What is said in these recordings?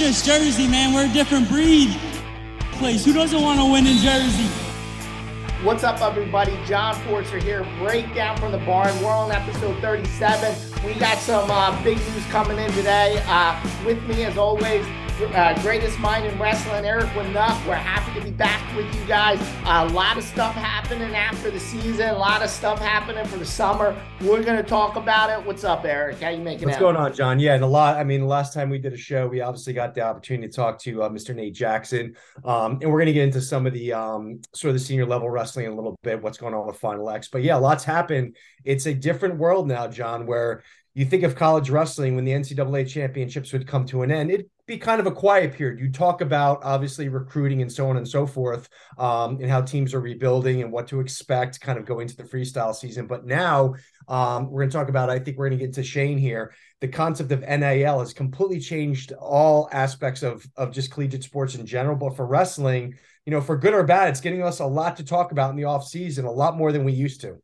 just Jersey, man. We're a different breed. Place. Who doesn't want to win in Jersey? What's up, everybody? Jon Fortzer here. Breakdown from the barn. We're on episode 37. We got some uh, big news coming in today. Uh, with me, as always, uh, greatest mind in wrestling, Erik Winuck. We're happy to be back with you guys. a lot of stuff happening after the season, a lot of stuff happening for the summer. We're going to talk about it. What's up, Erik? How you making it? What's out? going on, Jon? Yeah, and a lot. I mean, the last time we did a show, we obviously got the opportunity to talk to uh, Mr. Nate Jackson, um, and we're going to get into some of the um, sort of the senior level wrestling in a little bit. What's going on with Final X? But yeah, lots happened. It's a different world now, Jon, where you think of college wrestling when the NCAA championships would come to an end, it'd be kind of a quiet period. You talk about obviously recruiting and so on and so forth, um, and how teams are rebuilding and what to expect kind of going to the freestyle season. But now um, we're going to talk about, I think we're going to get into Shane here. The concept of NIL has completely changed all aspects of, of just collegiate sports in general. But for wrestling, you know, for good or bad, it's getting us a lot to talk about in the off season, a lot more than we used to.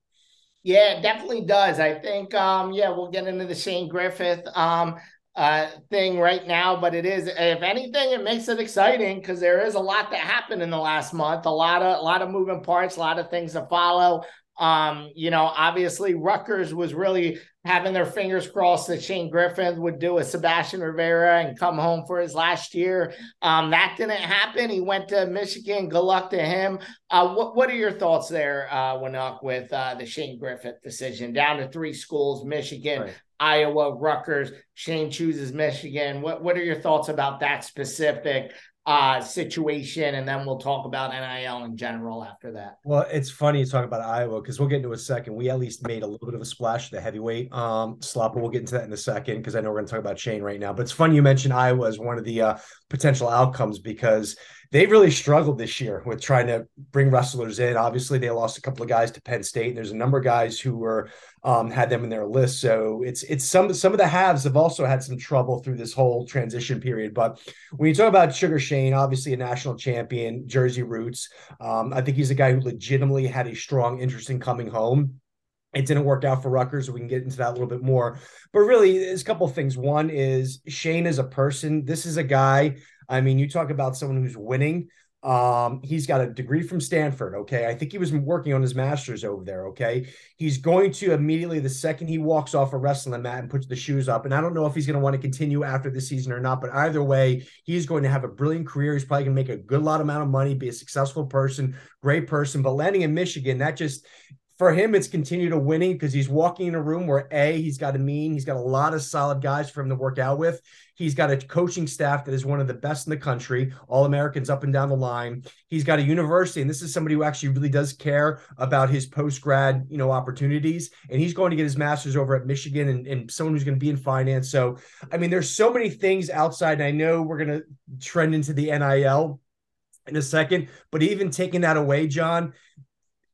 Yeah, it definitely does. I think, um, yeah, we'll get into the Shane Griffith um, uh, thing right now, but it is, if anything, it makes it exciting because there is a lot that happened in the last month. A lot of, a lot of moving parts, a lot of things to follow. Um, you know, obviously Rutgers was really having their fingers crossed that Shane Griffith would do a Sebastian Rivera and come home for his last year. Um, that didn't happen. He went to Michigan. Good luck to him. Uh, what What are your thoughts there, uh, Winuck, with uh, the Shane Griffith decision down to three schools: Michigan, right. Iowa, Rutgers. Shane chooses Michigan. What What are your thoughts about that specific uh, situation, and then we'll talk about NIL in general after that. Well, it's funny you talk about Iowa because we'll get into a second. We at least made a little bit of a splash the heavyweight um, slot, but we'll get into that in a second because I know we're going to talk about Shane right now. But it's funny you mentioned Iowa as one of the uh, potential outcomes because they've really struggled this year with trying to bring wrestlers in. Obviously, they lost a couple of guys to Penn State. And there's a number of guys who were um, had them in their list. So it's it's some some of the halves have also had some trouble through this whole transition period. But when you talk about Sugar Shane, obviously a national champion, Jersey roots. Um, I think he's a guy who legitimately had a strong interest in coming home. It didn't work out for Rutgers, we can get into that a little bit more. But really, there's a couple of things. One is Shane as a person. This is a guy I mean, you talk about someone who's winning. Um, he's got a degree from Stanford. Okay. I think he was working on his master's over there. Okay. He's going to immediately, the second he walks off a wrestling mat and puts the shoes up. And I don't know if he's going to want to continue after the season or not, but either way, he's going to have a brilliant career. He's probably going to make a good lot amount of money, be a successful person, great person. But landing in Michigan, that just, for him, it's continued a winning because he's walking in a room where A, he's got a mean, he's got a lot of solid guys for him to work out with. He's got a coaching staff that is one of the best in the country, all Americans up and down the line. He's got a university, and this is somebody who actually really does care about his post grad, you know, opportunities. And he's going to get his master's over at Michigan and, and someone who's going to be in finance. So, I mean, there's so many things outside. And I know we're going to trend into the NIL in a second, but even taking that away, Jon,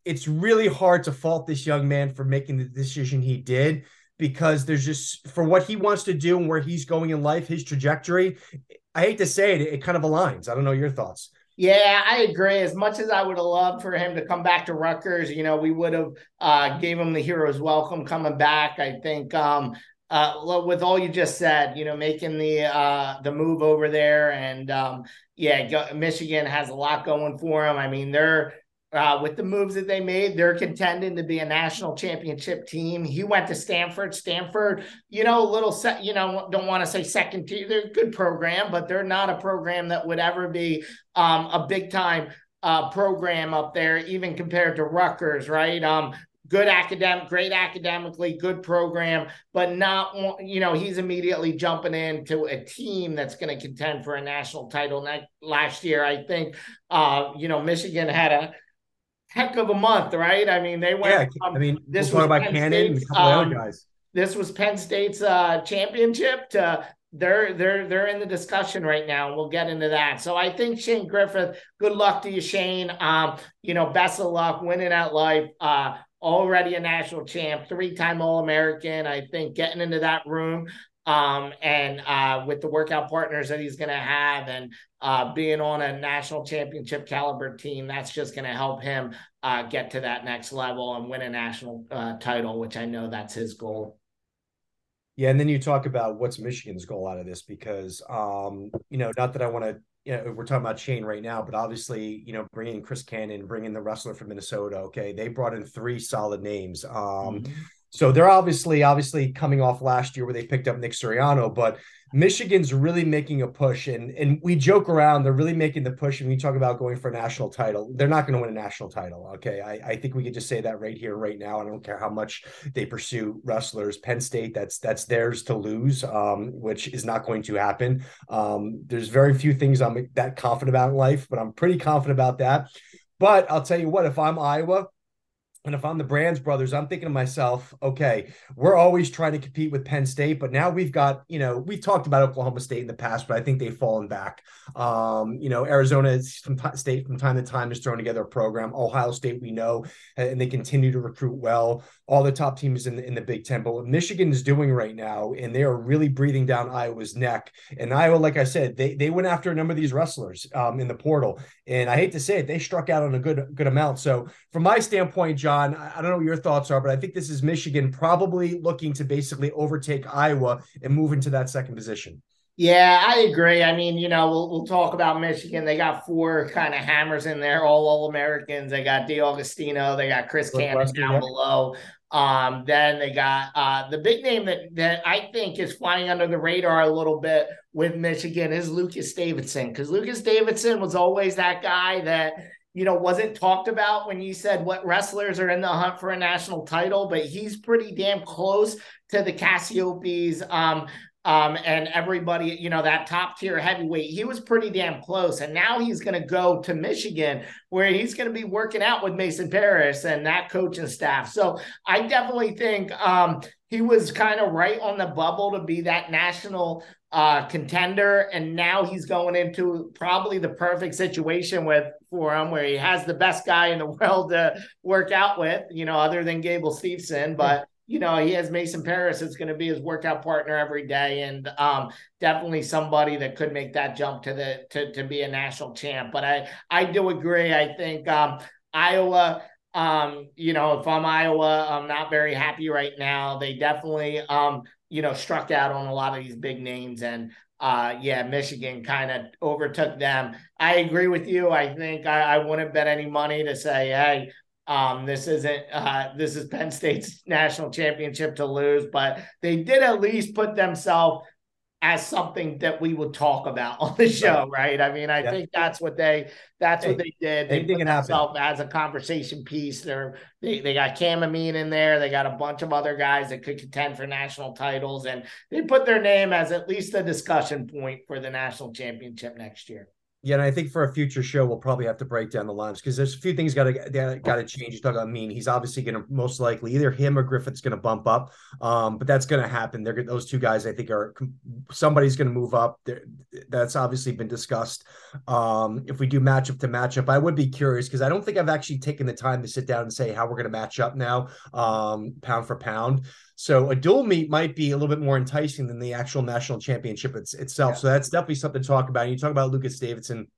it's really hard to fault this young man for making the decision he did because there's just for what he wants to do and where he's going in life, his trajectory. I hate to say it, it kind of aligns. I don't know your thoughts. Yeah, I agree. As much as I would have loved for him to come back to Rutgers, you know, we would have uh, gave him the hero's welcome coming back. I think um, uh, with all you just said, you know, making the uh, the move over there, and um, yeah, go, Michigan has a lot going for him. I mean, they're uh, with the moves that they made, they're contending to be a national championship team. He went to Stanford. Stanford, you know, a little set, you know, don't want to say second tier. They're a good program, but they're not a program that would ever be um, a big time uh, program up there, even compared to Rutgers, right? Um, good academic, great academically, good program, but not, you know, he's immediately jumping into a team that's going to contend for a national title. Next, last year, I think, uh, you know, Michigan had a heck of a month, right? I mean, they went. Yeah, I mean, this we'll was about Penn Cannon and a couple um, other guys. This was Penn State's uh, championship. To, they're they're they're in the discussion right now. We'll get into that. So I think Shane Griffith. Good luck to you, Shane. Um, you know, best of luck winning at life. Uh, already a national champ, three-time All-American. I think getting into that room um, and uh, with the workout partners that he's going to have and uh, being on a national championship caliber team, that's just going to help him uh, get to that next level and win a national uh, title, which I know that's his goal. Yeah, and then you talk about what's Michigan's goal out of this because, um, you know, not that I want to, you know, we're talking about Shane right now, but obviously, you know, bringing Chris Cannon, bringing the wrestler from Minnesota. Okay, they brought in three solid names. Um, mm-hmm. So they're obviously, obviously coming off last year where they picked up Nick Suriano, but Michigan's really making a push, and and we joke around. They're really making the push, and we talk about going for a national title. They're not going to win a national title. Okay, I, I think we could just say that right here, right now. I don't care how much they pursue wrestlers. Penn State, that's that's theirs to lose, um, which is not going to happen. Um, there's very few things I'm that confident about in life, but I'm pretty confident about that. But I'll tell you what, if I'm Iowa, and if I'm the Brands brothers, I'm thinking to myself, okay, we're always trying to compete with Penn State, but now we've got, you know, we've talked about Oklahoma State in the past, but I think they've fallen back. Um, you know, Arizona State from time to time is throwing together a program. Ohio State, we know, and they continue to recruit well. All the top teams in the, in the Big Ten, but what Michigan is doing right now, and they are really breathing down Iowa's neck. And Iowa, like I said, they they went after a number of these wrestlers um, in the portal, and I hate to say it, they struck out on a good good amount. So from my standpoint, Jon. Jon, I don't know what your thoughts are, but I think this is Michigan probably looking to basically overtake Iowa and move into that second position. Yeah, I agree. I mean, you know, we'll, we'll talk about Michigan. They got four kind of hammers in there, all all Americans. They got DeAugustino, they got Chris Cannon down below. Um, then they got uh, the big name that that I think is flying under the radar a little bit with Michigan is Lucas Davison because Lucas Davison was always that guy that you know, wasn't talked about when you said what wrestlers are in the hunt for a national title, but he's pretty damn close to the Cassioppis um, um, and everybody, you know, that top tier heavyweight. He was pretty damn close. And now he's going to go to Michigan where he's going to be working out with Mason Parris and that coaching staff. So I definitely think um, he was kind of right on the bubble to be that national uh, contender, and now he's going into probably the perfect situation with for him, where he has the best guy in the world to work out with, you know, other than Gable Steveson, but. You know, he has Mason Parris. It's going to be his workout partner every day, and um, definitely somebody that could make that jump to the to, to be a national champ. But I I do agree. I think um, Iowa um, you know, if I'm Iowa, I'm not very happy right now. They definitely um, you know, struck out on a lot of these big names. And uh, yeah, Michigan kind of overtook them. I agree with you. I think I, I wouldn't bet any money to say, hey, um, this isn't uh, this is Penn State's national championship to lose, but they did at least put themselves as something that we would talk about on the show, right? I mean, I yeah. think that's what they that's hey, what they did. They put themselves as a conversation piece. They're they, they got Cam Amine in there. They got a bunch of other guys that could contend for national titles, and they put their name as at least a discussion point for the national championship next year. Yeah, and I think for a future show, we'll probably have to break down the lines because there's a few things got to got to change. You talk about Mean, he's obviously going to most likely either him or Griffith's going to bump up, um, but that's going to happen. They're those two guys. I think are somebody's going to move up. They're, that's obviously been discussed. Um, if we do matchup to matchup, I would be curious because I don't think I've actually taken the time to sit down and say how we're going to match up now, um, pound for pound. So a dual meet might be a little bit more enticing than the actual national championship it's, itself. Yeah. So that's definitely something to talk about. And you talk about Lucas Davison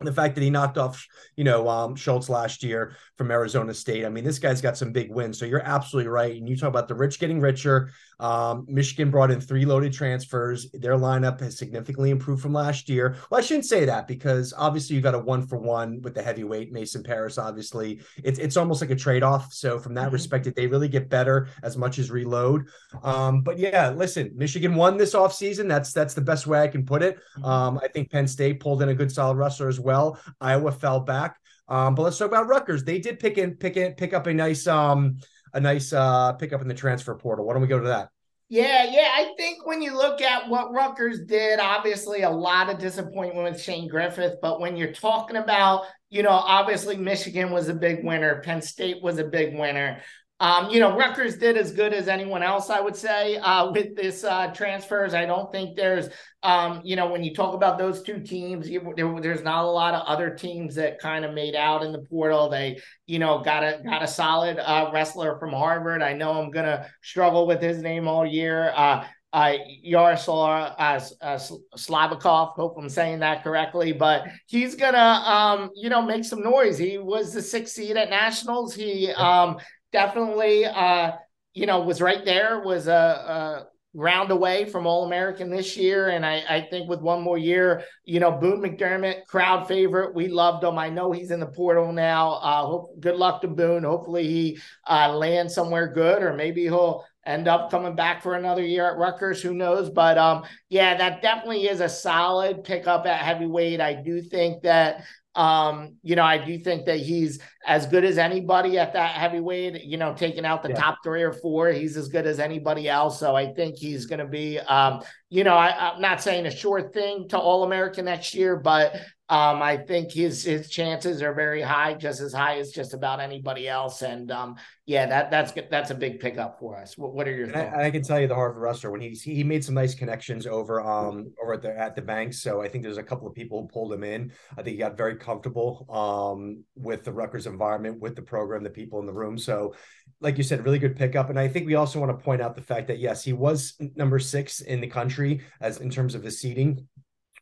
the fact that he knocked off, you know, um, Schultz last year from Arizona State. I mean, this guy's got some big wins. So you're absolutely right. And you talk about the rich getting richer. Um, Michigan brought in three loaded transfers. Their lineup has significantly improved from last year. Well, I shouldn't say that because obviously you got a one for one with the heavyweight Mason Parris. Obviously, it's it's almost like a trade off. So from that mm-hmm. respect, they really get better as much as reload. Um, but yeah, listen, Michigan won this offseason. That's that's the best way I can put it. Mm-hmm. Um, I think Penn State pulled in a good solid wrestler as well. Iowa fell back. Um, but let's talk about Rutgers. They did pick in pick in pick up a nice um a nice uh pickup in the transfer portal. Why don't we go to that? Yeah, yeah. I think when you look at what Rutgers did, obviously a lot of disappointment with Shane Griffith. But when you're talking about, you know, obviously Michigan was a big winner, Penn State was a big winner. Um, you know, Rutgers did as good as anyone else, I would say, uh, with this uh, transfers. I don't think there's, um, you know, when you talk about those two teams, you, there, there's not a lot of other teams that kind of made out in the portal. They, you know, got a got a solid uh, wrestler from Harvard. I know I'm gonna struggle with his name all year. Uh, uh, Yaroslav uh, uh, Slavakov. Hope I'm saying that correctly, but he's gonna, um, you know, make some noise. He was the sixth seed at nationals. He um, definitely, uh, you know, was right there. Was a, a round away from All American this year. And I, I think with one more year, you know, Boone McDermott, crowd favorite. We loved him. I know he's in the portal now. Uh, hope, good luck to Boone. Hopefully he uh, lands somewhere good, or maybe he'll end up coming back for another year at Rutgers. Who knows? But um, yeah, that definitely is a solid pickup at heavyweight. I do think that um, you know, I do think that he's as good as anybody at that heavyweight, you know, taking out the yeah. top three or four, he's as good as anybody else. So I think he's going to be, um, you know, I, am not saying a sure thing to All American next year, but um, I think his his chances are very high, just as high as just about anybody else. And um, yeah, that that's that's a big pickup for us. What, what are your thoughts? I, I, can tell you the Harvard wrestler when he's he made some nice connections over um over at the at the bank. So I think there's a couple of people who pulled him in. I think he got very comfortable um with the Rutgers environment, with the program, the people in the room. So like you said, really good pickup. And I think we also want to point out the fact that yes, he was number six in the country as in terms of the seating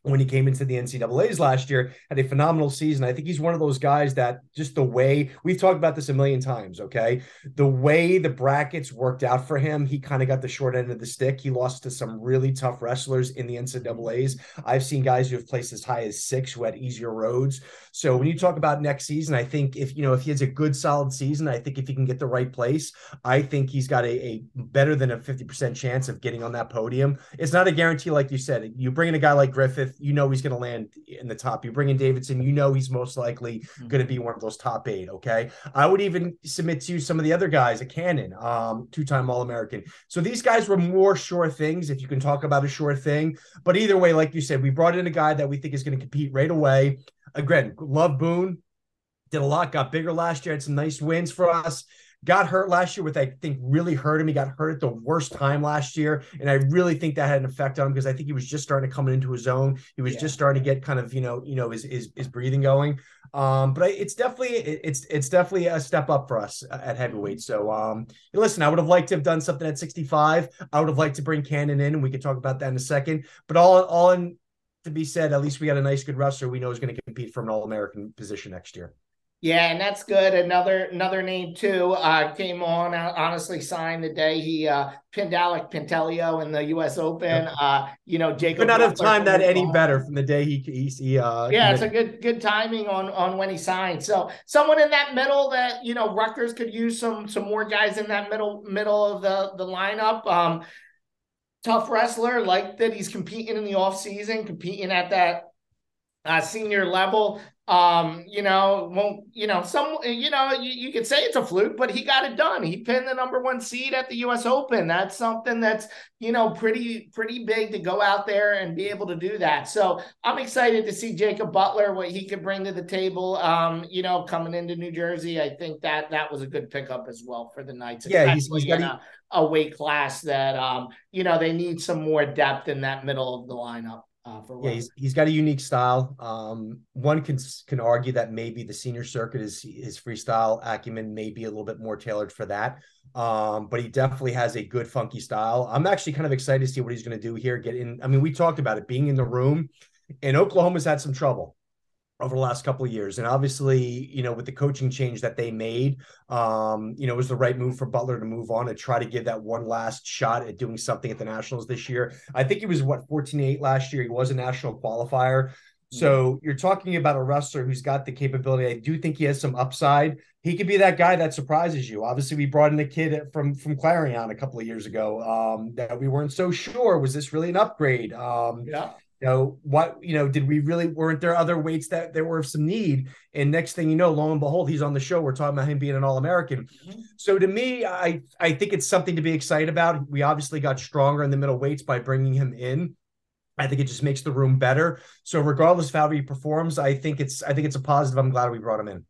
when he came into the NCAA's last year, had a phenomenal season. I think he's one of those guys that just the way we've talked about this a million times, okay? The way the brackets worked out for him, he kind of got the short end of the stick. He lost to some really tough wrestlers in the NCAA's. I've seen guys who have placed as high as six who had easier roads. So when you talk about next season, I think if you know if he has a good solid season, I think if he can get the right place, I think he's got a, a better than a 50% chance of getting on that podium. It's not a guarantee, like you said. You bring in a guy like Griffith you know he's going to land in the top. You bring in Davison, you know he's most likely mm-hmm. going to be one of those top eight. Okay, I would even submit to you some of the other guys, a Cannon, um, two-time All-American. So these guys were more sure things, if you can talk about a sure thing. But either way, like you said, we brought in a guy that we think is going to compete right away. Again, love Boone. Did a lot, got bigger last year, had some nice wins for us got hurt last year, with I think really hurt him. He got hurt at the worst time last year, and I really think that had an effect on him because I think he was just starting to come into his own. He was yeah. just starting to get kind of you know you know his his, his breathing going. Um, but I, it's definitely it's it's definitely a step up for us at heavyweight. So um, listen, I would have liked to have done something at 65. I would have liked to bring Cannon in, and we could talk about that in a second. But all all in to be said, at least we got a nice good wrestler we know is going to compete for an All American position next year. Yeah, and that's good. Another another name too uh, came on. Uh, honestly, signed the day he uh, pinned Alec Pantaleo in the U.S. Open. Uh, you know, Jacob. Could not have timed that any better from the day he he. he uh, yeah, it's a good good timing on on when he signed. So someone in that middle that you know Rutgers could use some some more guys in that middle middle of the the lineup. Um, tough wrestler, like that he's competing in the off season, competing at that uh, senior level. Um, you know, won't you know some you know you, you could say it's a fluke, but he got it done. He pinned the number one seed at the US Open. That's something that's you know pretty pretty big to go out there and be able to do that. So I'm excited to see Jacob Butler, what he could bring to the table. Um, you know, coming into New Jersey. I think that that was a good pickup as well for the Knights. Yeah, he's, he's got a, a weight class that um, you know, they need some more depth in that middle of the lineup. Uh, yeah, he's, he's got a unique style. Um, one can can argue that maybe the senior circuit is his freestyle acumen may be a little bit more tailored for that. Um, but he definitely has a good funky style. I'm actually kind of excited to see what he's going to do here. Get in. I mean, we talked about it being in the room, and Oklahoma's had some trouble over the last couple of years. And obviously, you know, with the coaching change that they made, um, you know, it was the right move for Butler to move on and try to give that one last shot at doing something at the Nationals this year. I think he was what 14-8 last year. He was a national qualifier. So you're talking about a wrestler who's got the capability. I do think he has some upside. He could be that guy that surprises you. Obviously, we brought in a kid from from Clarion a couple of years ago um, that we weren't so sure was this really an upgrade. Um, yeah you know what you know did we really weren't there other weights that there were of some need and next thing you know lo and behold he's on the show we're talking about him being an all-american mm-hmm. so to me i i think it's something to be excited about we obviously got stronger in the middle weights by bringing him in I think it just makes the room better. So regardless of how he performs, I think it's I think it's a positive. I'm glad we brought him in.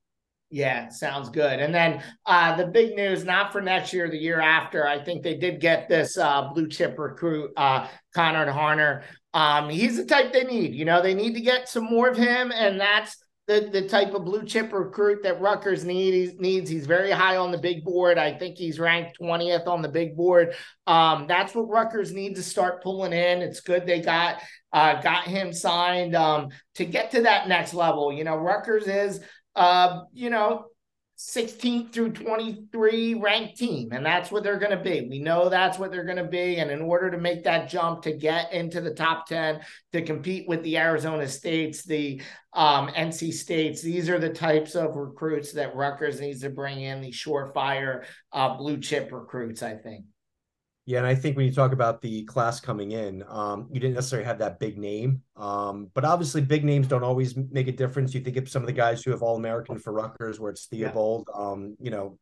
Yeah, sounds good. And then uh, the big news, not for next year, the year after, I think they did get this uh, blue chip recruit, uh, Conrad Harner. Um, he's the type they need. You know, they need to get some more of him, and that's the the type of blue chip recruit that Rutgers need, needs. He's very high on the big board. I think he's ranked 20th on the big board. Um, that's what Rutgers needs to start pulling in. It's good they got uh, got him signed um, to get to that next level. You know, Rutgers is uh, you know, 16th through 23 ranked team, and that's what they're going to be. We know that's what they're going to be. And in order to make that jump to get into the top 10, to compete with the Arizona States, the um, NC States, these are the types of recruits that Rutgers needs to bring in, the surefire uh, blue chip recruits, I think. Yeah, and I think when you talk about the class coming in, um, you didn't necessarily have that big name, um, but obviously big names don't always make a difference. You think of some of the guys who have All American for Rutgers, where it's Theobald, yeah. um, you know,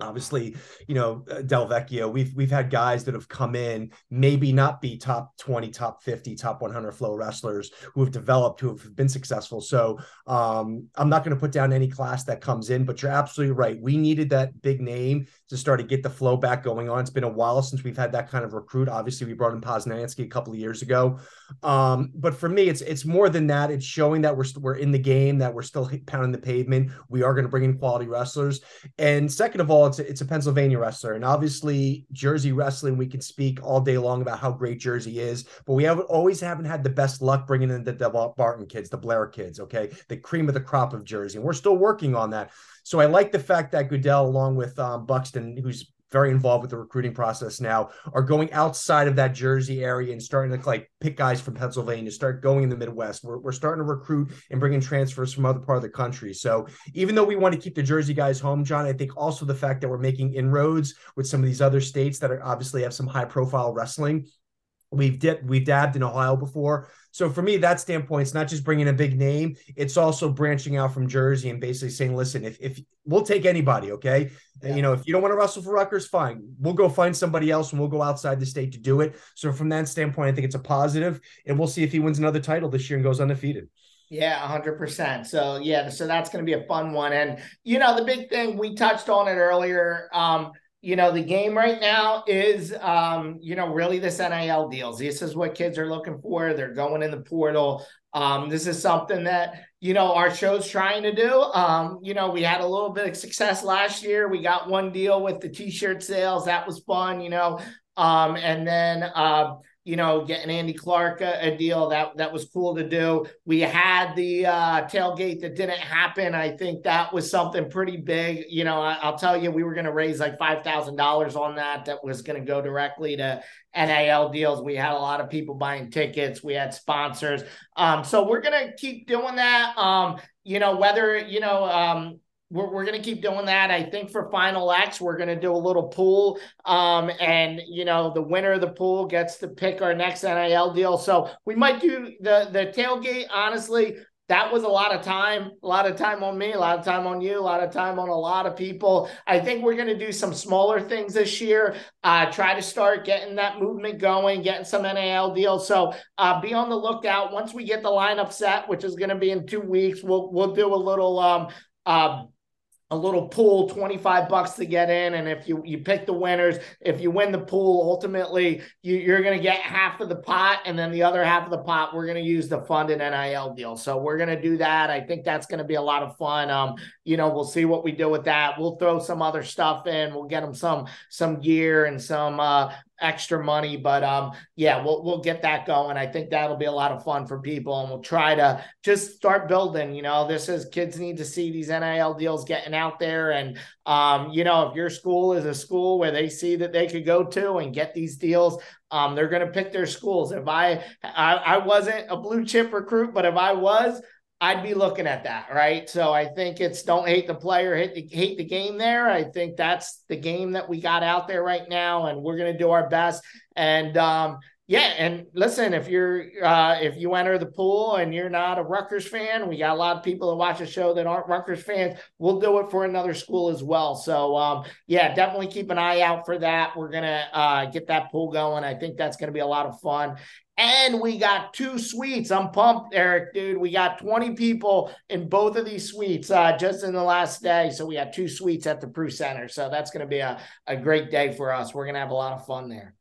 obviously you know uh, Delvecchio we've we've had guys that have come in maybe not be top 20 top 50 top 100 flow wrestlers who have developed who have been successful so um I'm not going to put down any class that comes in but you're absolutely right we needed that big name to start to get the flow back going on. It's been a while since we've had that kind of recruit. Obviously we brought in Poznansky a couple of years ago. Um but for me it's it's more than that. It's showing that we're we're in the game that we're still pounding the pavement. We are going to bring in quality wrestlers. And second of all it's a, it's a Pennsylvania wrestler, and obviously Jersey wrestling. We can speak all day long about how great Jersey is, but we have always haven't had the best luck bringing in the, the Barton kids, the Blair kids. Okay, the cream of the crop of Jersey, and we're still working on that. So I like the fact that Goodale, along with um, Buxton, who's very involved with the recruiting process now, are going outside of that Jersey area and starting to like pick guys from Pennsylvania, start going in the Midwest. We're, we're starting to recruit and bringing transfers from other part of the country. So even though we want to keep the Jersey guys home, Jon, I think also the fact that we're making inroads with some of these other states that are obviously have some high profile wrestling We've dipped, we've dabbed in Ohio before. So for me, that standpoint, it's not just bringing a big name; it's also branching out from Jersey and basically saying, "Listen, if if we'll take anybody, okay, yeah. you know, if you don't want to wrestle for Rutgers, fine, we'll go find somebody else and we'll go outside the state to do it." So from that standpoint, I think it's a positive, and we'll see if he wins another title this year and goes undefeated. Yeah, 100%. So, yeah, so that's going to be a fun one. And, you know, the big thing we touched on it earlier. Um, you know, the game right now is, um, you know, really this NIL deals. This is what kids are looking for. They're going in the portal. Um, this is something that, you know, our show's trying to do. Um, you know, we had a little bit of success last year. We got one deal with the t-shirt sales. That was fun, you know. Um, and then, uh, you know, getting Andy Clark a, a, deal that that was cool to do. We had the uh, tailgate that didn't happen. I think that was something pretty big. You know, I, will tell you, we were going to raise like five thousand dollars on that. That was going to go directly to NIL deals. We had a lot of people buying tickets. We had sponsors. Um, so we're going to keep doing that. Um, you know, whether you know, um, we're, we're going to keep doing that. I think for Final X, we're going to do a little pool. Um, and, you know, the winner of the pool gets to pick our next NIL deal. So we might do the, the tailgate. Honestly, that was a lot of time, a lot of time on me, a lot of time on you, a lot of time on a lot of people. I think we're going to do some smaller things this year. Uh, try to start getting that movement going, getting some NIL deals. So uh, be on the lookout. Once we get the lineup set, which is going to be in two weeks, we'll we'll do a little um, uh, a little pool 25 bucks to get in. And if you you pick the winners if you win the pool ultimately you, you're going to get half of the pot. And then the other half of the pot we're going to use the fund and nil deal. So we're going to do that. I think that's going to be a lot of fun. Um you know we'll see what we do with that. We'll throw some other stuff in. We'll get them some some gear and some uh extra money. But um, yeah, we'll we'll get that going. I think that'll be a lot of fun for people, and we'll try to just start building. You know, this is kids need to see these NIL deals getting out there, and um, you know, if your school is a school where they see that they could go to and get these deals, um, they're going to pick their schools. If I, I I wasn't a blue chip recruit, but if I was, I'd be looking at that, right? So I think it's don't hate the player, hate the, hate the game there. I think that's the game that we got out there right now, and we're going to do our best. And um, yeah, and listen, if you're uh, if you enter the pool and you're not a Rutgers fan, we got a lot of people that watch the show that aren't Rutgers fans. We'll do it for another school as well. So um, yeah, definitely keep an eye out for that. We're gonna uh, get that pool going. I think that's gonna be a lot of fun. And we got two suites. I'm pumped, Erik, dude. We got 20 people in both of these suites uh, just in the last day. So we got two suites at the Prue Center. So that's going to be a, a great day for us. We're going to have a lot of fun there.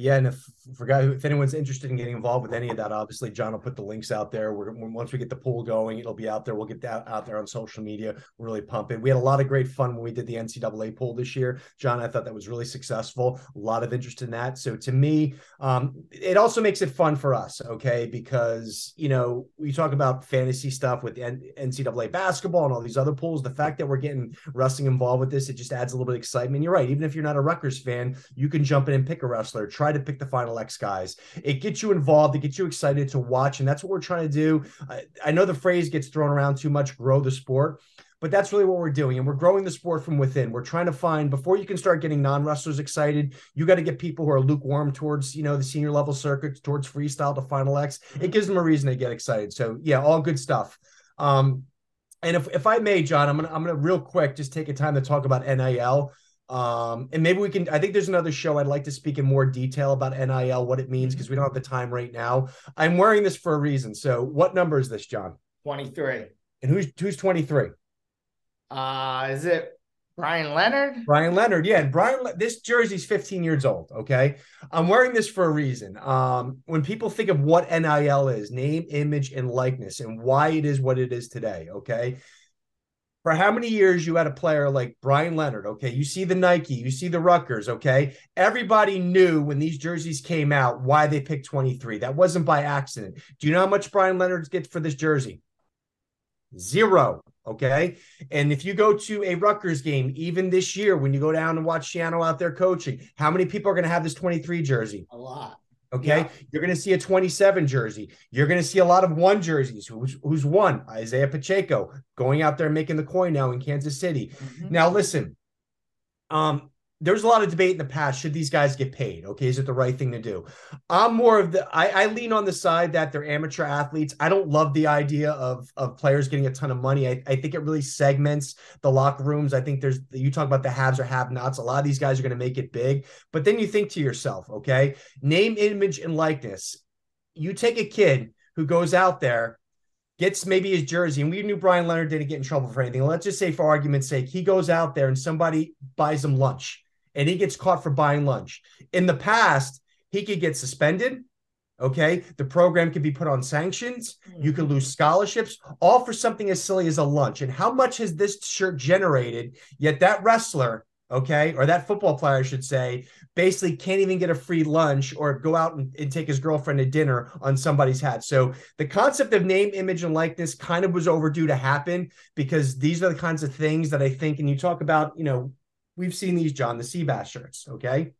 Yeah, and if forgot if anyone's interested in getting involved with any of that, obviously Jon will put the links out there. We're once we get the pool going, it'll be out there. We'll get that out there on social media. We're really pumping. We had a lot of great fun when we did the NCAA pool this year. Jon, I thought that was really successful. A lot of interest in that. So to me, um, it also makes it fun for us, okay? Because you know we talk about fantasy stuff with NCAA basketball and all these other pools. The fact that we're getting wrestling involved with this, it just adds a little bit of excitement. You're right. Even if you're not a Rutgers fan, you can jump in and pick a wrestler. Try try to pick the final X guys. It gets you involved, it gets you excited to watch, and that's what we're trying to do. I, I know the phrase gets thrown around too much, grow the sport but that's really what we're doing and we're growing the sport from within. We're trying to find before you can start getting non-wrestlers excited you got to get people who are lukewarm towards you know the senior level circuits towards freestyle to final x. It gives them a reason to get excited. So yeah all good stuff. Um and if, if i may jon i'm gonna i'm gonna real quick just take a time to talk about nil um, and maybe we can. I think there's another show I'd like to speak in more detail about NIL, what it means, because mm-hmm. we don't have the time right now. I'm wearing this for a reason. So, what number is this, Jon? 23. And who's who's 23? Uh, is it Brian Leonard? Brian Leonard, yeah. And Brian, this jersey's 15 years old. Okay, I'm wearing this for a reason. Um, when people think of what NIL is, name, image, and likeness, and why it is what it is today. Okay, for how many years you had a player like Brian Leonard, okay? You see the Nike, you see the Rutgers, okay? Everybody knew when these jerseys came out why they picked 23. That wasn't by accident. Do you know how much Brian Leonard gets for this jersey? Zero. Okay. And if you go to a Rutgers game, even this year, when you go down and watch Schiano out there coaching, how many people are going to have this 23 jersey? A lot. Okay. Yeah. You're going to see a 27 jersey. You're going to see a lot of one jerseys. Who's, who's one? Isaiah Pacheco going out there making the coin now in Kansas City. Mm-hmm. Now, listen, um, there was a lot of debate in the past. Should these guys get paid? Okay, is it the right thing to do? I'm more of the I, I, lean on the side that they're amateur athletes. I don't love the idea of of players getting a ton of money. I, I think it really segments the locker rooms. I think there's you talk about the haves or have nots. A lot of these guys are going to make it big, but then you think to yourself, okay, name, image, and likeness. You take a kid who goes out there gets maybe his jersey, and we knew Brian Leonard didn't get in trouble for anything. Let's just say, for argument's sake, he goes out there and somebody buys him lunch and he gets caught for buying lunch. In the past, he could get suspended. Okay. The program could be put on sanctions. You could lose mm-hmm. scholarships, all for something as silly as a lunch. And how much has this shirt generated? Yet that wrestler, okay, or that football player, I should say, basically can't even get a free lunch or go out and, and take his girlfriend to dinner on somebody's hat. So the concept of name, image, and likeness kind of was overdue to happen because these are the kinds of things that I think, and you talk about, you know, we've seen these, Jon, the Seabass shirts. Okay.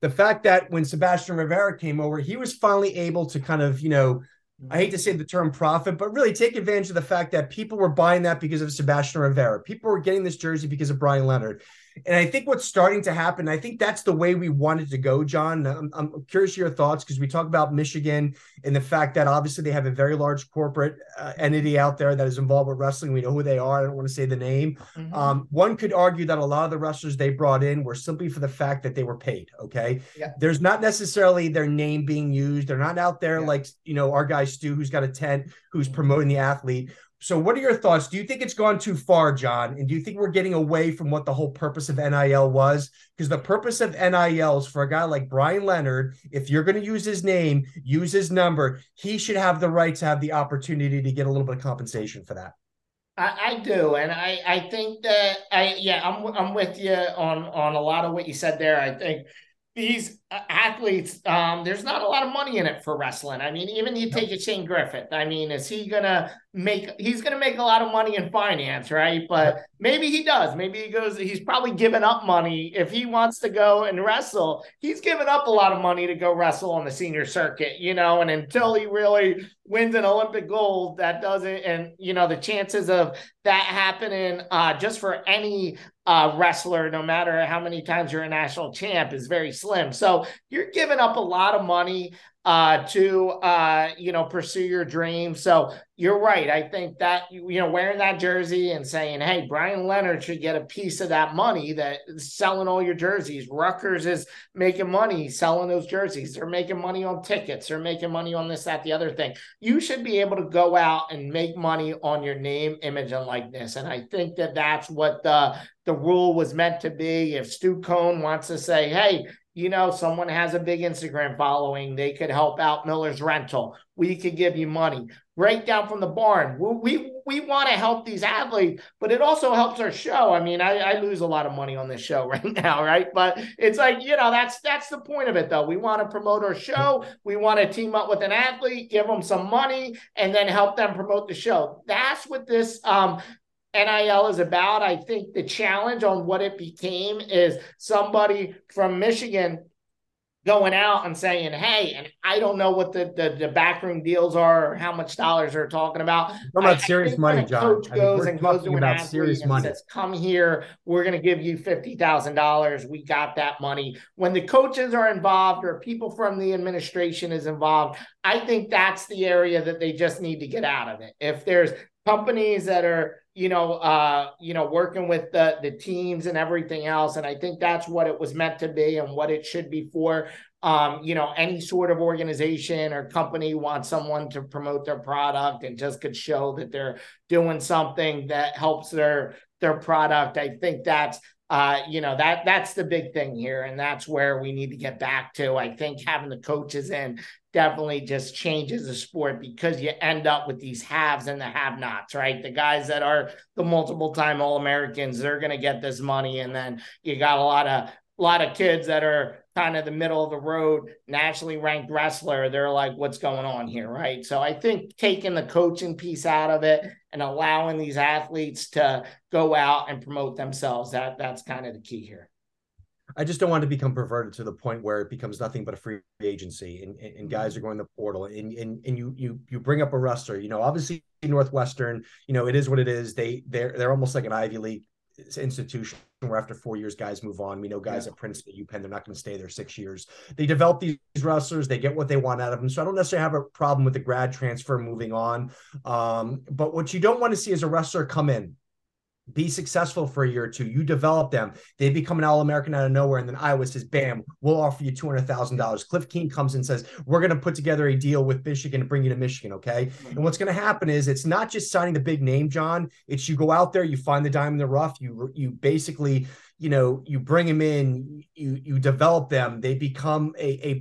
The fact that when Sebastian Rivera came over, he was finally able to kind of, you know, I hate to say the term profit, but really take advantage of the fact that people were buying that because of Sebastian Rivera. People were getting this jersey because of Brian Leonard. And I think what's starting to happen, I think that's the way we wanted to go, Jon. I'm, I'm curious your thoughts because we talk about Michigan and the fact that obviously they have a very large corporate uh, entity out there that is involved with wrestling. We know who they are. I don't want to say the name. Mm-hmm. Um, one could argue that a lot of the wrestlers they brought in were simply for the fact that they were paid. Okay. Yeah. There's not necessarily their name being used. They're not out there yeah. like, you know, our guy Stu, who's got a tent, who's mm-hmm. promoting the athlete so what are your thoughts? Do you think it's gone too far, Jon? And do you think we're getting away from what the whole purpose of NIL was? Because the purpose of NIL is for a guy like Brian Leonard, if you're going to use his name, use his number, he should have the right to have the opportunity to get a little bit of compensation for that. I, I do, and I, I think that I yeah I'm I'm with you on on a lot of what you said there. I think these athletes, um, there's not a lot of money in it for wrestling. I mean, even you take a Shane Griffith. I mean, is he gonna make? He's gonna make a lot of money in finance, right? But maybe he does. Maybe he goes. He's probably given up money if he wants to go and wrestle. He's given up a lot of money to go wrestle on the senior circuit, you know. And until he really wins an Olympic gold, that doesn't. And you know, the chances of that happening, uh, just for any uh, wrestler, no matter how many times you're a national champ, is very slim. So you're giving up a lot of money uh, to uh, you know pursue your dream. So you're right. I think that you know wearing that jersey and saying, "Hey, Brian Leonard should get a piece of that money that selling all your jerseys." Rutgers is making money selling those jerseys. They're making money on tickets. They're making money on this, that, the other thing. You should be able to go out and make money on your name, image, and likeness. And I think that that's what the the rule was meant to be. If Stu Cohn wants to say, "Hey," you know, someone has a big Instagram following, they could help out Miller's rental. We could give you money right down from the barn. We we, we want to help these athletes, but it also helps our show. I mean, I, I lose a lot of money on this show right now, right? But it's like you know, that's that's the point of it, though. We want to promote our show. We want to team up with an athlete, give them some money, and then help them promote the show. That's what this um, NIL is about. I think the challenge on what it became is somebody from Michigan going out and saying, "Hey," and I don't know what the the, the backroom deals are or how much dollars they're talking about. We're about I, serious I money, Jon. Coach I mean, goes and goes to an about serious money. Says, "Come here, we're going to give you fifty thousand dollars. We got that money." When the coaches are involved or people from the administration is involved, I think that's the area that they just need to get out of it. If there's companies that are you know, uh, you know, working with the the teams and everything else. And I think that's what it was meant to be and what it should be for. Um, you know, any sort of organization or company wants someone to promote their product and just could show that they're doing something that helps their their product. I think that's uh, you know that that's the big thing here, and that's where we need to get back to. I think having the coaches in definitely just changes the sport because you end up with these haves and the have-nots, right? The guys that are the multiple-time All-Americans, they're going to get this money, and then you got a lot of a lot of kids that are kind of the middle of the road, nationally ranked wrestler. They're like, what's going on here? Right. So I think taking the coaching piece out of it and allowing these athletes to go out and promote themselves, that that's kind of the key here. I just don't want to become perverted to the point where it becomes nothing but a free agency and, and, and guys are going to the portal and, and and you you you bring up a wrestler, you know, obviously Northwestern, you know, it is what it is. They they're they're almost like an Ivy League institution where after four years guys move on. We know guys yeah. at Princeton, UPenn, they're not going to stay there six years. They develop these wrestlers, they get what they want out of them. So I don't necessarily have a problem with the grad transfer moving on. Um, but what you don't want to see is a wrestler come in be successful for a year or two. You develop them. They become an All American out of nowhere. And then Iowa says, bam, we'll offer you $200,000. Cliff Keen comes and says, we're going to put together a deal with Michigan to bring you to Michigan. Okay. Mm-hmm. And what's going to happen is it's not just signing the big name, Jon. It's you go out there, you find the dime in the rough. You, you basically, you know, you bring them in, you, you develop them. They become a, a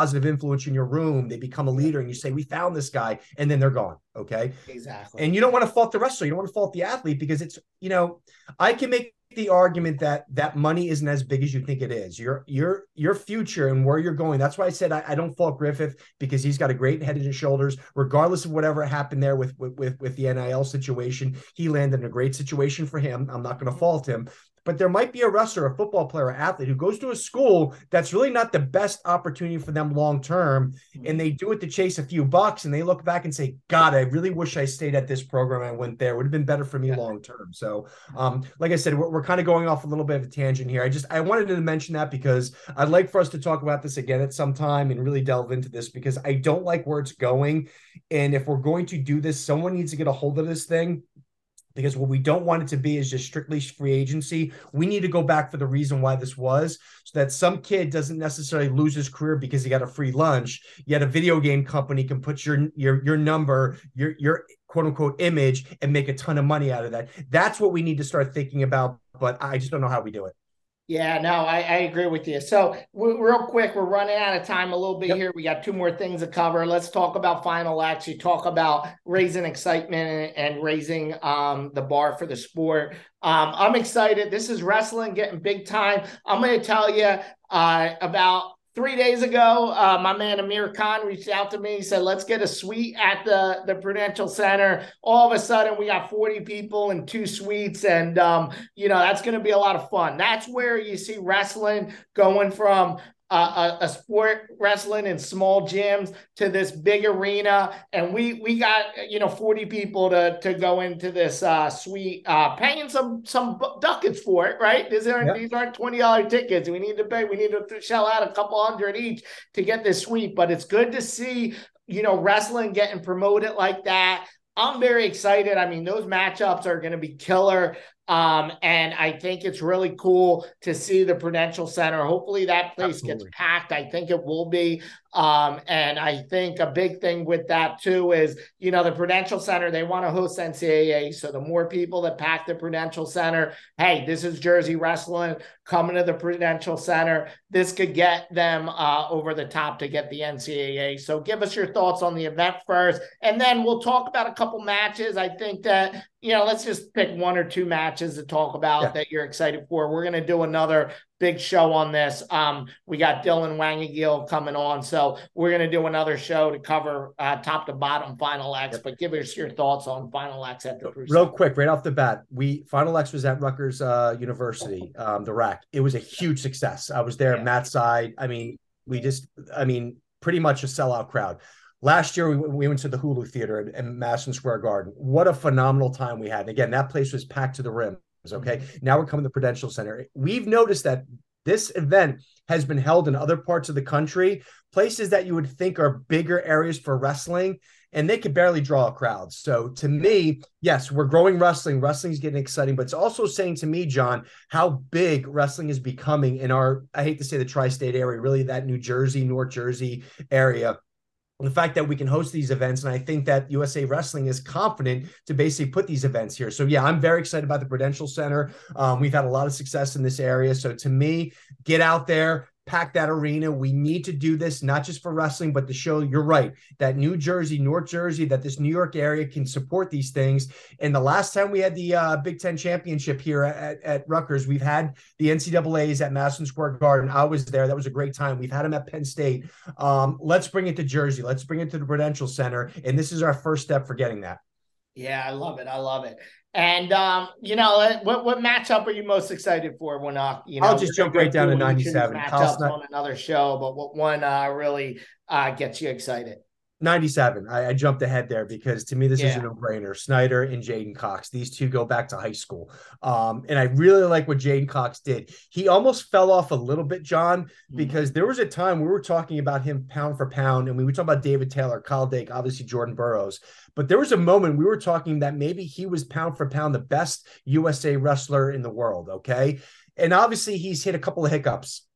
positive influence in your room. They become a leader, and you say, "We found this guy," and then they're gone. Okay, exactly. And you don't want to fault the wrestler. You don't want to fault the athlete because it's you know, I can make the argument that that money isn't as big as you think it is. Your your your future and where you're going. That's why I said I, I don't fault Griffith because he's got a great head and shoulders. Regardless of whatever happened there with with with the NIL situation, he landed in a great situation for him. I'm not going to fault him but there might be a wrestler, a football player, an athlete who goes to a school that's really not the best opportunity for them long term. Hmm. And they do it to chase a few bucks and they look back and say, God, I really wish I stayed at this program. I went there. It would have been better for me long term. So, um, like I said, we're, we're kind of going off a little bit of a tangent here. I just, I wanted to mention that because I'd like for us to talk about this again at some time and really delve into this because I don't like where it's going. And if we're going to do this, someone needs to get a hold of this thing because what we don't want it to be is just strictly free agency. We need to go back for the reason why this was so that some kid doesn't necessarily lose his career because he got a free lunch. Yet a video game company can put your your your number, your your quote unquote image and make a ton of money out of that. That's what we need to start thinking about, but I just don't know how we do it. Yeah, no, I, I agree with you. So, real quick, we're running out of time a little bit yep. here. We got two more things to cover. Let's talk about final actually talk about raising excitement and, and raising um, the bar for the sport. Um, I'm excited. This is wrestling getting big time. I'm going to tell you uh, about three days ago, uh, my man Amir Khan reached out to me. He said, "Let's get a suite at the the Prudential Center." All of a sudden, we got forty people in two suites, and um, you know that's going to be a lot of fun. That's where you see wrestling going from a, a, sport wrestling in small gyms to this big arena and we we got you know 40 people to to go into this uh suite uh paying some some ducats for it right these aren't yep. these aren't 20 dollar tickets we need to pay we need to shell out a couple hundred each to get this suite but it's good to see you know wrestling getting promoted like that I'm very excited. I mean, those matchups are going to be killer. Um, and I think it's really cool to see the Prudential Center. Hopefully that place Absolutely. gets packed. I think it will be. Um, and I think a big thing with that too is, you know, the Prudential Center, they want to host NCAA. So the more people that pack the Prudential Center, hey, this is Jersey Wrestling coming to the Prudential Center. This could get them uh, over the top to get the NCAA. So give us your thoughts on the event first, and then we'll talk about a couple matches. I think that you know, let's just pick one or two matches to talk about yeah. that you're excited for. We're going to do another big show on this. Um, we got Dylan Wangigiel coming on, so we're going to do another show to cover uh, top to bottom Final X. Yep. But give us your thoughts on Final X at the Real quick, right off the bat, we Final X was at Rutgers uh, University, um, the RAC. It was a huge success. I was there, yeah. Matt side. I mean, we just, I mean, pretty much a sellout crowd. Last year, we, we went to the Hulu Theater in, Madison Square Garden. What a phenomenal time we had. And again, that place was packed to the rim. Okay. Mm-hmm. Now we're coming to Prudential Center. We've noticed that this event has been held in other parts of the country, places that you would think are bigger areas for wrestling, and they could barely draw a crowd. So to me, yes, we're growing wrestling. Wrestling's getting exciting, but it's also saying to me, Jon, how big wrestling is becoming in our, I hate to say the tri-state area, really that New Jersey, North Jersey area the fact that we can host these events and i think that usa wrestling is confident to basically put these events here. So yeah i'm very excited about the prudential center. Um, we've had a lot of success in this area. So to me get out there pack that arena. We need to do this not just for wrestling, but to show you're right that New Jersey, North Jersey, that this New York area can support these things. And the last time we had the uh, Big Ten championship here at, at Rutgers, we've had the NCAA's at Madison Square Garden. I was there. That was a great time. We've had them at Penn State. Um, let's bring it to Jersey. Let's bring it to the Prudential Center. And this is our first step for getting that. Yeah, I love it. I love it. And um, you know, uh, what what matchup are you most excited for when uh, you know? I'll just jump right down to ninety seven. Matchups on another show, but what one uh, really uh, gets you excited? 97. I, I, jumped ahead there because to me, this yeah. is a no brainer. Snyder and J'den Cox, these two go back to high school. Um, and I really like what J'den Cox did. He almost fell off a little bit, Jon, mm-hmm. because there was a time we were talking about him pound for pound, and we were talking about David Taylor, Kyle Dake, obviously Jordan Burroughs. But there was a moment we were talking that maybe he was pound for pound the best USA wrestler in the world. Okay. And obviously, he's hit a couple of hiccups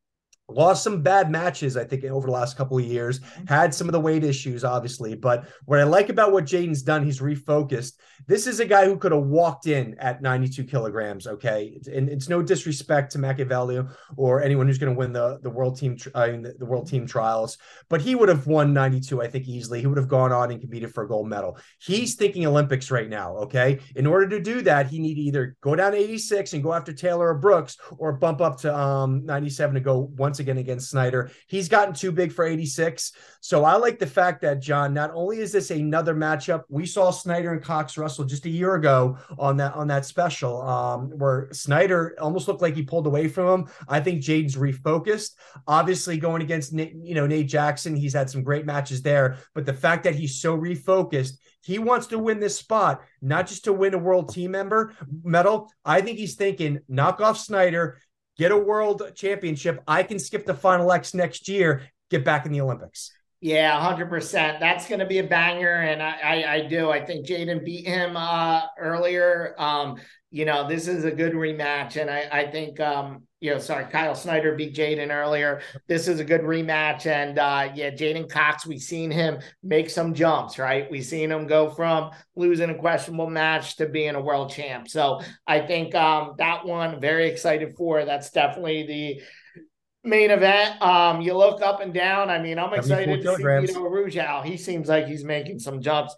lost some bad matches i think over the last couple of years. Mm-hmm. had some of the weight issues obviously but what i like about what j'den's done he's refocused. This is a guy who could have walked in at 92 kilograms okay? And it's no disrespect to Machiavelli or anyone who's going to win the the world team the, the world team trials but he would have won 92 i think easily. He would have gone on and competed for a gold medal. He's thinking olympics right now okay? In order to do that he need to either go down 86 and go after taylor or brooks or bump up to um 97 to go once again against Snyder. He's gotten too big for 86. So I like the fact that, Jon, not only is this another matchup, we saw Snyder and Cox Russell just a year ago on that on that special, um, where Snyder almost looked like he pulled away from him. I think J'den's refocused. Obviously, going against you know, Nate Jackson, he's had some great matches there. But the fact that he's so refocused, he wants to win this spot, not just to win a world team member medal. I think he's thinking knock off Snyder, get a world championship. I can skip the Final X next year, get back in the Olympics. Yeah, hundred percent. That's going to be a banger, and I, I, I do. I think J'den beat him uh, earlier. Um, you know, this is a good rematch, and I, I think um, you know, sorry, Kyle Snyder beat J'den earlier. This is a good rematch. And uh, yeah, J'den Cox, we've seen him make some jumps, right? We've seen him go from losing a questionable match to being a world champ. So I think um, that one, very excited for. That's definitely the main event. Um, you look up and down. I mean, I'm excited to see Vito Arujau. He seems like he's making some jumps.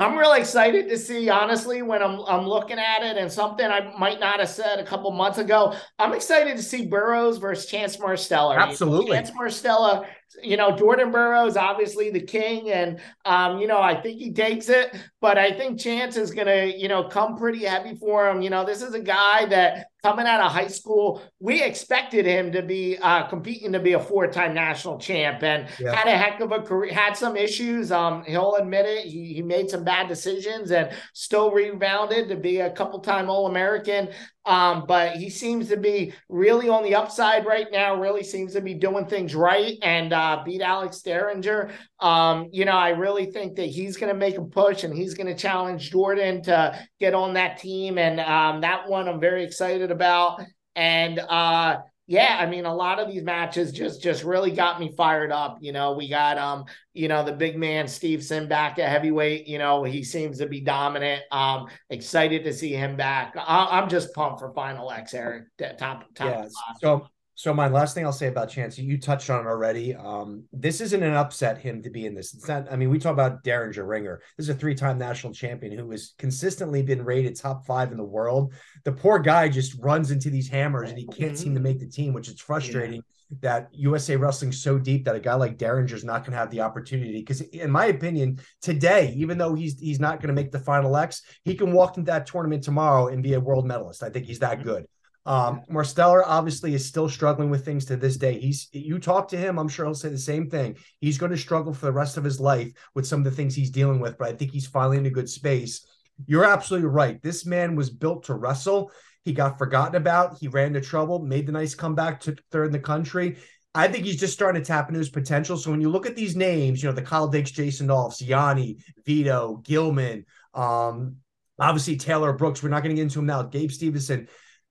I'm really excited to see, honestly, when I'm I'm looking at it, and something I might not have said a couple months ago. I'm excited to see Burroughs versus Chance Marsteller. Absolutely, Chance Marsteller you know, Jordan Burroughs, obviously the king, and um, you know, I think he takes it, but I think Chance is gonna, you know, come pretty heavy for him. You know, this is a guy that coming out of high school, we expected him to be uh, competing to be a four-time national champ, and yeah. had a heck of a career. Had some issues. Um, he'll admit it. He, he made some bad decisions, and still rebounded to be a couple-time All-American. Um, but he seems to be really on the upside right now, really seems to be doing things right and uh, beat Alex Dieringer. Um, you know, I really think that he's going to make a push and he's going to challenge Jordan to get on that team. And um, that one I'm very excited about. And uh, yeah, I mean, a lot of these matches just just really got me fired up. You know, we got um, you know, the big man Stevenson back at heavyweight. You know, he seems to be dominant. Um, excited to see him back. I- am just pumped for Final X, Erik. Top top. Yeah. So so my last thing I'll say about Chance, you touched on it already. Um, this isn't an upset him to be in this. It's not. I mean, we talk about Dieringer Ringer. This is a three-time national champion who has consistently been rated top five in the world. The poor guy just runs into these hammers and he can't seem to make the team, which is frustrating. Yeah. That USA Wrestling's so deep that a guy like Dieringer is not going to have the opportunity. Because, in my opinion, today, even though he's he's not going to make the final X, he can walk into that tournament tomorrow and be a world medalist. I think he's that good. Um, Marsteller obviously is still struggling with things to this day. He's you talk to him, I'm sure he'll say the same thing. He's going to struggle for the rest of his life with some of the things he's dealing with, but I think he's finally in a good space. You're absolutely right. This man was built to wrestle. He got forgotten about. He ran into trouble, made the nice comeback, took third in the country. I think he's just starting to tap into his potential. So when you look at these names, you know, the Kyle Dix, Jason Dolphs, Yanni, Vito, Gilman, um, obviously Taylor Brooks. We're not going to get into him now. Gabe Stevenson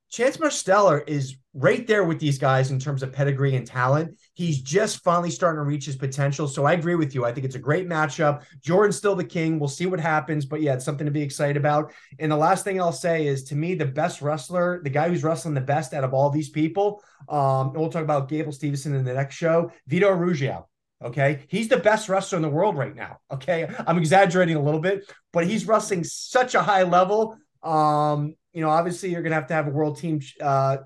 Chance Marsteller is right there with these guys in terms of pedigree and talent. He's just finally starting to reach his potential. So I agree with you. I think it's a great matchup. Jordan's still the king. We'll see what happens, but yeah, it's something to be excited about. And the last thing I'll say is to me, the best wrestler, the guy who's wrestling the best out of all these people, um, we'll talk about Gable Stevenson in the next show, Vito Arujau. Okay. He's the best wrestler in the world right now. Okay. I'm exaggerating a little bit, but he's wrestling such a high level. Um, you know, obviously you're going to have to have a world team uh,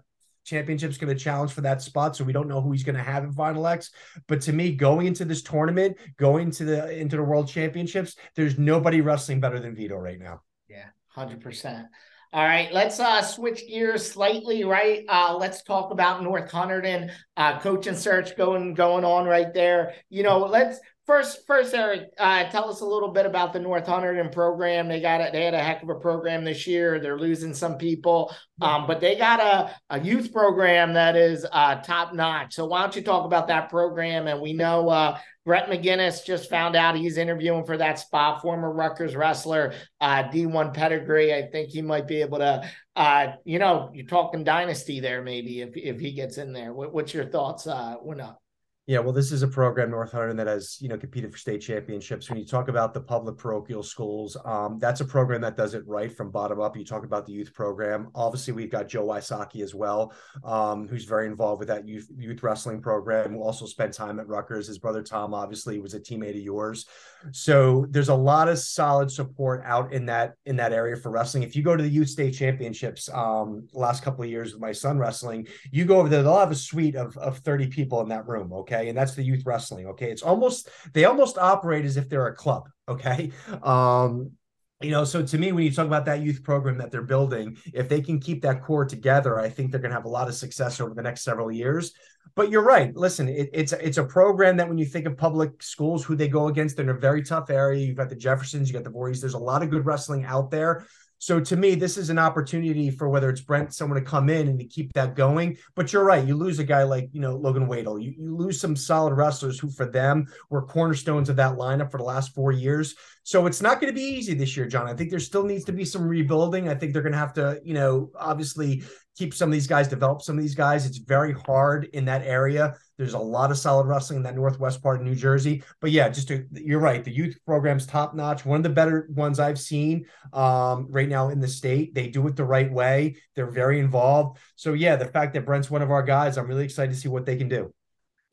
championship's going to challenge for that spot. So we don't know who he's going to have in Final X. But to me, going into this tournament, going to the into the world championships, there's nobody wrestling better than Vito right now. Yeah, hundred percent. All right, let's uh, switch gears slightly. Right, uh, let's talk about North Hunterdon uh, coaching search going going on right there. You know, let's First, first, Erik, uh, tell us a little bit about the North Hunterdon program. They got it. They had a heck of a program this year. They're losing some people, um, but they got a, a youth program that is uh, top notch. So why don't you talk about that program? And we know uh, Brent McGuinness just found out he's interviewing for that spot. Former Rutgers wrestler, uh, D1 pedigree. I think he might be able to. Uh, you know, you're talking dynasty there, maybe if if he gets in there. What, what's your thoughts? Uh, when up? Yeah, well, this is a program, North Hunterdon, that has you know competed for state championships. When you talk about the public parochial schools, um, that's a program that does it right from bottom up. You talk about the youth program. Obviously, we've got Joe Wysocki as well, um, who's very involved with that youth youth wrestling program. Who also spent time at Rutgers. His brother Tom, obviously, was a teammate of yours. So there's a lot of solid support out in that in that area for wrestling. If you go to the youth state championships, um, last couple of years with my son wrestling, you go over there, they'll have a suite of of 30 people in that room. Okay Okay. And that's the youth wrestling. Okay. It's almost, they almost operate as if they're a club. Okay. Um, you know, so to me, when you talk about that youth program that they're building, if they can keep that core together, I think they're going to have a lot of success over the next several years. But you're right. Listen, it, it's it's a program that when you think of public schools, who they go against, they're in a very tough area. You've got the Jeffersons, you got the Voorhees. There's a lot of good wrestling out there. So to me, this is an opportunity for whether it's Brent, someone to come in and to keep that going. But you're right. You lose a guy like, you know, Logan Wadle. You, you lose some solid wrestlers who for them were cornerstones of that lineup for the last four years. So it's not going to be easy this year, Jon. I think there still needs to be some rebuilding. I think they're going to have to, you know, obviously keep some of these guys, develop some of these guys. It's very hard in that area. There's a lot of solid wrestling in that northwest part of New Jersey. But yeah, just to, you're right. The youth program's top notch. One of the better ones I've seen um, right now in the state. They do it the right way. They're very involved. So yeah, the fact that Brent's one of our guys, I'm really excited to see what they can do.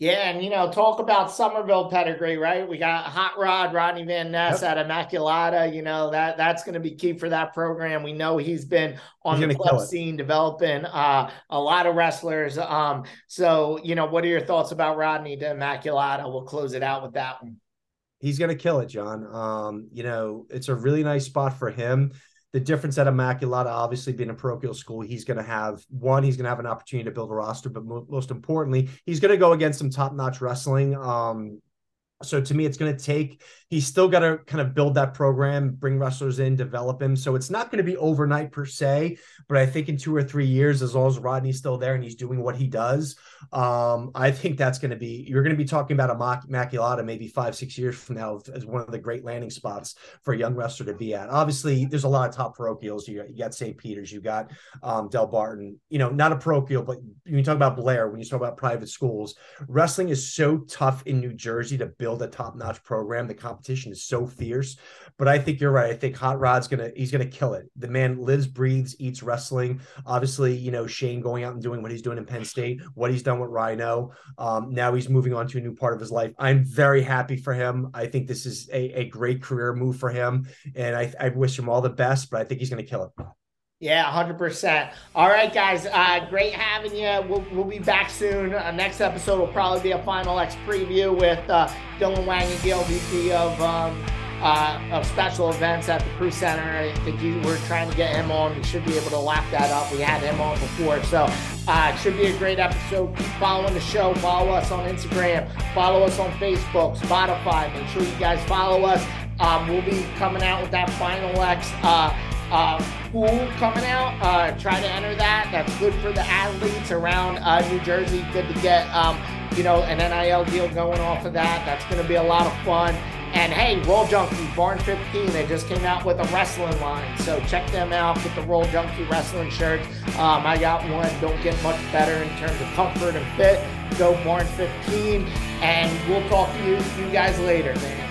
Yeah, and you know, talk about Somerville pedigree, right? We got Hot Rod, Rodney Van Ness yep. at Immaculata. You know that that's going to be key for that program. We know he's been on he's the club scene, developing uh, a lot of wrestlers. Um, so you know, what are your thoughts about Rodney to Immaculata? We'll close it out with that one. He's going to kill it, Jon. Um, you know, it's a really nice spot for him the difference at Immaculata, obviously being a parochial school, he's going to have one, he's going to have an opportunity to build a roster, but mo- most importantly, he's going to go against some top notch wrestling. Um, So to me, it's going to take, he's still got to kind of build that program, bring wrestlers in, develop him. So it's not going to be overnight per se, but I think in two or three years, as long as Rodney's still there and he's doing what he does, um, I think that's going to be, you're going to be talking about Immaculata maybe five, six years from now as one of the great landing spots for a young wrestler to be at. Obviously, there's a lot of top parochials. You got, you got St. Peter's, you got um, Delbarton, you know, not a parochial, but when you talk about Blair, when you talk about private schools, wrestling is so tough in New Jersey to build build a top notch program. The competition is so fierce, but I think you're right. I think Hot Rod's gonna he's gonna kill it. The man lives, breathes, eats wrestling. Obviously, you know Shane going out and doing what he's doing in Penn State, what he's done with Rhino. Um, now he's moving on to a new part of his life. I'm very happy for him. I think this is a, a great career move for him, and I, I wish him all the best. But I think he's gonna kill it. Yeah, hundred percent. All right, guys. Uh, great having you. We'll, we'll be back soon. Uh, next episode will probably be a Final X preview with uh, Dylan Wang and Gail, VP of um, uh, of special events at the Pru Center. I think you were trying to get him on. We should be able to lap that up. We had him on before, so uh, it should be a great episode. Keep following the show. Follow us on Instagram. Follow us on Facebook, Spotify. Make sure you guys follow us. Um, we'll be coming out with that Final X. Uh, pool coming out. Uh, try to enter that. That's good for the athletes around uh, New Jersey. Good to get, um, you know, an NIL deal going off of that. That's going to be a lot of fun. And hey, Roll Junkie, Barn 15, they just came out with a wrestling line. So check them out. Get the Roll Junkie wrestling shirts. Um, I got one. Don't get much better in terms of comfort and fit. Go Barn 15. And we'll talk to you, you guys later, man.